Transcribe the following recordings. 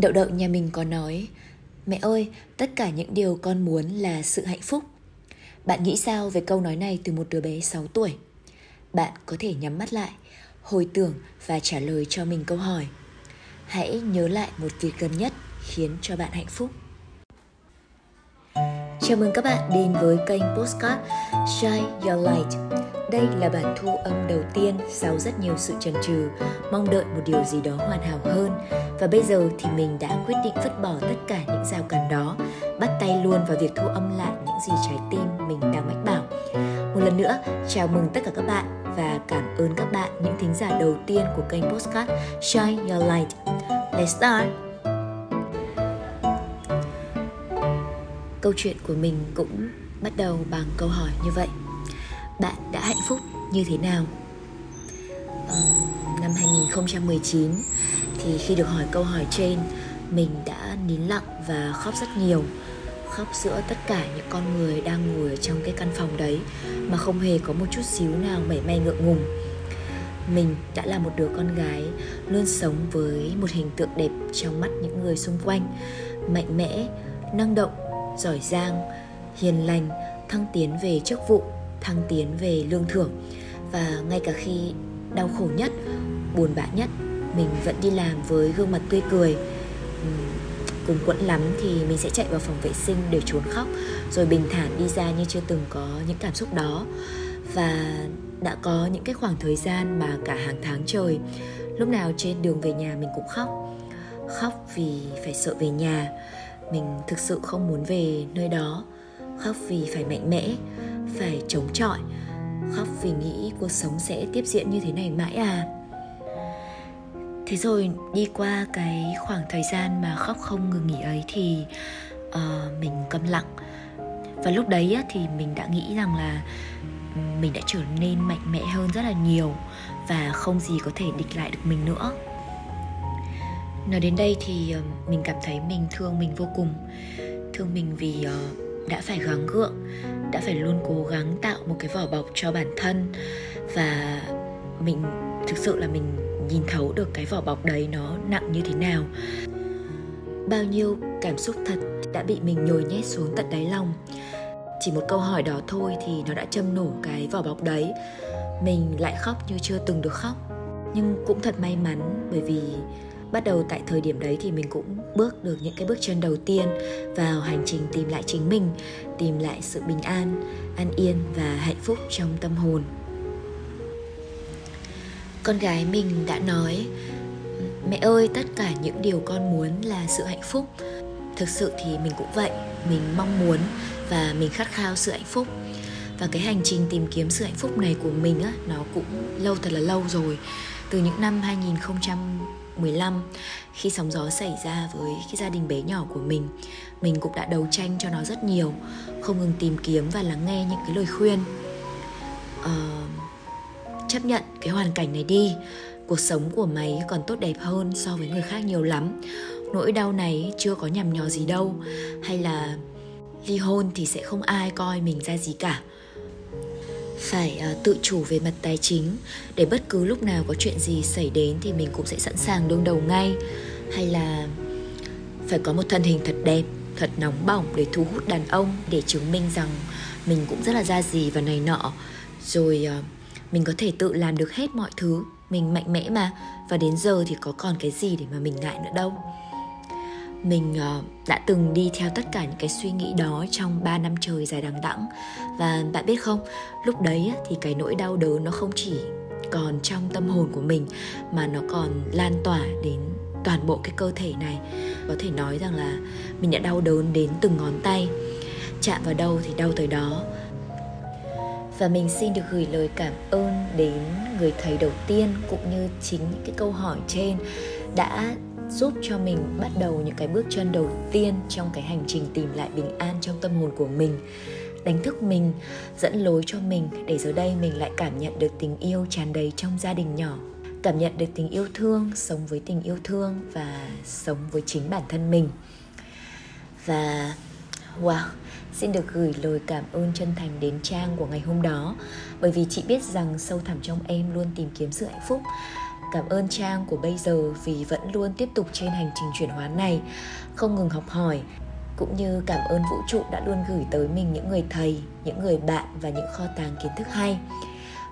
Đậu đậu nhà mình có nói Mẹ ơi, tất cả những điều con muốn là sự hạnh phúc. Bạn nghĩ sao về câu nói này từ một đứa bé 6 tuổi? Bạn có thể nhắm mắt lại, hồi tưởng và trả lời cho mình câu hỏi. Hãy nhớ lại một việc gần nhất khiến cho bạn hạnh phúc. Chào mừng các bạn đến với kênh Postcard Shine Your Light đây là bản thu âm đầu tiên sau rất nhiều sự chần chừ, mong đợi một điều gì đó hoàn hảo hơn. Và bây giờ thì mình đã quyết định vứt bỏ tất cả những rào cản đó, bắt tay luôn vào việc thu âm lại những gì trái tim mình đang mách bảo. Một lần nữa, chào mừng tất cả các bạn và cảm ơn các bạn những thính giả đầu tiên của kênh Postcard Shine Your Light. Let's start! Câu chuyện của mình cũng bắt đầu bằng câu hỏi như vậy bạn đã hạnh phúc như thế nào? Uh, năm 2019 thì khi được hỏi câu hỏi trên mình đã nín lặng và khóc rất nhiều. Khóc giữa tất cả những con người đang ngồi ở trong cái căn phòng đấy mà không hề có một chút xíu nào mảy may ngượng ngùng. Mình đã là một đứa con gái luôn sống với một hình tượng đẹp trong mắt những người xung quanh mạnh mẽ năng động giỏi giang hiền lành thăng tiến về chức vụ thăng tiến về lương thưởng. Và ngay cả khi đau khổ nhất, buồn bã nhất, mình vẫn đi làm với gương mặt tươi cười cùng quẫn lắm thì mình sẽ chạy vào phòng vệ sinh để trốn khóc, rồi bình thản đi ra như chưa từng có những cảm xúc đó. Và đã có những cái khoảng thời gian mà cả hàng tháng trời, lúc nào trên đường về nhà mình cũng khóc. Khóc vì phải sợ về nhà, mình thực sự không muốn về nơi đó. Khóc vì phải mạnh mẽ phải chống chọi. Khóc vì nghĩ cuộc sống sẽ tiếp diễn như thế này mãi à. Thế rồi đi qua cái khoảng thời gian mà khóc không ngừng nghỉ ấy thì uh, mình câm lặng. Và lúc đấy á, thì mình đã nghĩ rằng là mình đã trở nên mạnh mẽ hơn rất là nhiều và không gì có thể địch lại được mình nữa. Nói đến đây thì ờ, mình cảm thấy mình thương mình vô cùng. Thương mình vì uh, đã phải gắng gượng, đã phải luôn cố gắng tạo một cái vỏ bọc cho bản thân. Và mình, thực sự là mình nhìn thấu được cái vỏ bọc đấy nó nặng như thế nào. Bao nhiêu cảm xúc thật đã bị mình nhồi nhét xuống tận đáy lòng. Chỉ một câu hỏi đó thôi thì nó đã châm nổ cái vỏ bọc đấy. Mình lại khóc như chưa từng được khóc. Nhưng cũng thật may mắn bởi vì bắt đầu tại thời điểm đấy thì mình cũng bước được những cái bước chân đầu tiên vào hành trình tìm lại chính mình, tìm lại sự bình an an yên và hạnh phúc trong tâm hồn. Con gái mình đã nói, mẹ ơi, tất cả những điều con muốn là sự hạnh phúc. Thực sự thì mình cũng vậy, mình mong muốn và mình khát khao sự hạnh phúc. Và cái hành trình tìm kiếm sự hạnh phúc này của mình á, nó cũng lâu thật là lâu rồi. Từ những năm 2000 15 khi sóng gió xảy ra với cái gia đình bé nhỏ của mình mình cũng đã đấu tranh cho nó rất nhiều không ngừng tìm kiếm và lắng nghe những cái lời khuyên. Uh, chấp nhận cái hoàn cảnh này đi cuộc sống của mày còn tốt đẹp hơn so với người khác nhiều lắm. Nỗi đau này chưa có nhằm nhò gì đâu hay là ly hôn thì sẽ không ai coi mình ra gì cả phải uh, tự chủ về mặt tài chính. Để bất cứ lúc nào có chuyện gì xảy đến thì mình cũng sẽ sẵn sàng đương đầu ngay. Hay là phải có một thân hình thật đẹp thật nóng bỏng để thu hút đàn ông để chứng minh rằng mình cũng rất là ra gì và này nọ. Rồi uh, mình có thể tự làm được hết mọi thứ mình mạnh mẽ mà. Và đến giờ thì có còn cái gì để mà mình ngại nữa đâu mình uh, đã từng đi theo tất cả những cái suy nghĩ đó trong 3 năm trời dài đằng đẵng. Và bạn biết không lúc đấy thì cái nỗi đau đớn nó không chỉ còn trong tâm hồn của mình mà nó còn lan tỏa đến toàn bộ cái cơ thể này. Có thể nói rằng là mình đã đau đớn đến từng ngón tay chạm vào đâu thì đau tới đó. Và mình xin được gửi lời cảm ơn đến người thầy đầu tiên cũng như chính những cái câu hỏi trên đã giúp cho mình bắt đầu những cái bước chân đầu tiên trong cái hành trình tìm lại bình an trong tâm hồn của mình. Đánh thức mình, dẫn lối cho mình, để giờ đây mình lại cảm nhận được tình yêu tràn đầy trong gia đình nhỏ. Cảm nhận được tình yêu thương, sống với tình yêu thương và sống với chính bản thân mình. Và, wow, xin được gửi lời cảm ơn chân thành đến trang của ngày hôm đó. Bởi vì chị biết rằng sâu thẳm trong em luôn tìm kiếm sự hạnh phúc cảm ơn Trang của bây giờ vì vẫn luôn tiếp tục trên hành trình chuyển hóa này, không ngừng học hỏi, cũng như cảm ơn vũ trụ đã luôn gửi tới mình những người thầy, những người bạn và những kho tàng kiến thức hay.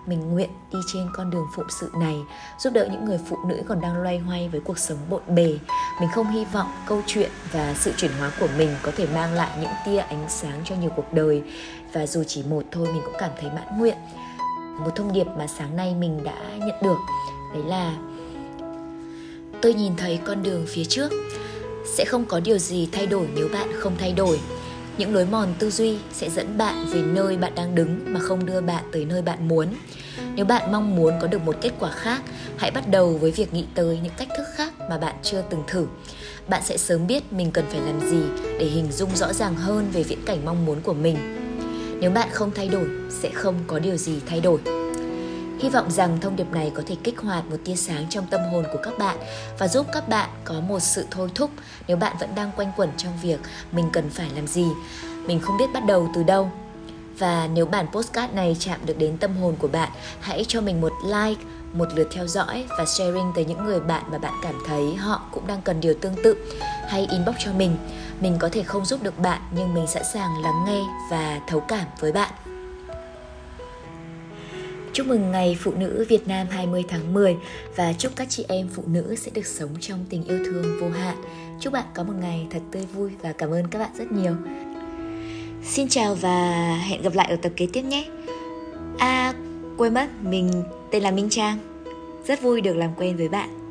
Mình nguyện đi trên con đường phụng sự này, giúp đỡ những người phụ nữ còn đang loay hoay với cuộc sống bộn bề. Mình không hy vọng câu chuyện và sự chuyển hóa của mình có thể mang lại những tia ánh sáng cho nhiều cuộc đời và dù chỉ một thôi mình cũng cảm thấy mãn nguyện. Một thông điệp mà sáng nay mình đã nhận được đấy là, tôi nhìn thấy con đường phía trước. Sẽ không có điều gì thay đổi nếu bạn không thay đổi. Những lối mòn tư duy sẽ dẫn bạn về nơi bạn đang đứng mà không đưa bạn tới nơi bạn muốn. Nếu bạn mong muốn có được một kết quả khác, hãy bắt đầu với việc nghĩ tới những cách thức khác mà bạn chưa từng thử. Bạn sẽ sớm biết mình cần phải làm gì để hình dung rõ ràng hơn về viễn cảnh mong muốn của mình. Nếu bạn không thay đổi, sẽ không có điều gì thay đổi. Hy vọng rằng thông điệp này có thể kích hoạt một tia sáng trong tâm hồn của các bạn và giúp các bạn có một sự thôi thúc nếu bạn vẫn đang quanh quẩn trong việc mình cần phải làm gì, mình không biết bắt đầu từ đâu. Và nếu bản postcard này chạm được đến tâm hồn của bạn, hãy cho mình một like, một lượt theo dõi và sharing tới những người bạn mà bạn cảm thấy họ cũng đang cần điều tương tự. Hay inbox cho mình. Mình có thể không giúp được bạn nhưng mình sẵn sàng lắng nghe và thấu cảm với bạn. Chúc mừng ngày Phụ nữ Việt Nam 20 tháng 10 và chúc các chị em phụ nữ sẽ được sống trong tình yêu thương vô hạn. Chúc bạn có một ngày thật tươi vui và cảm ơn các bạn rất nhiều. Xin chào và hẹn gặp lại ở tập kế tiếp nhé. À, quên mất, mình tên là Minh Trang. Rất vui được làm quen với bạn.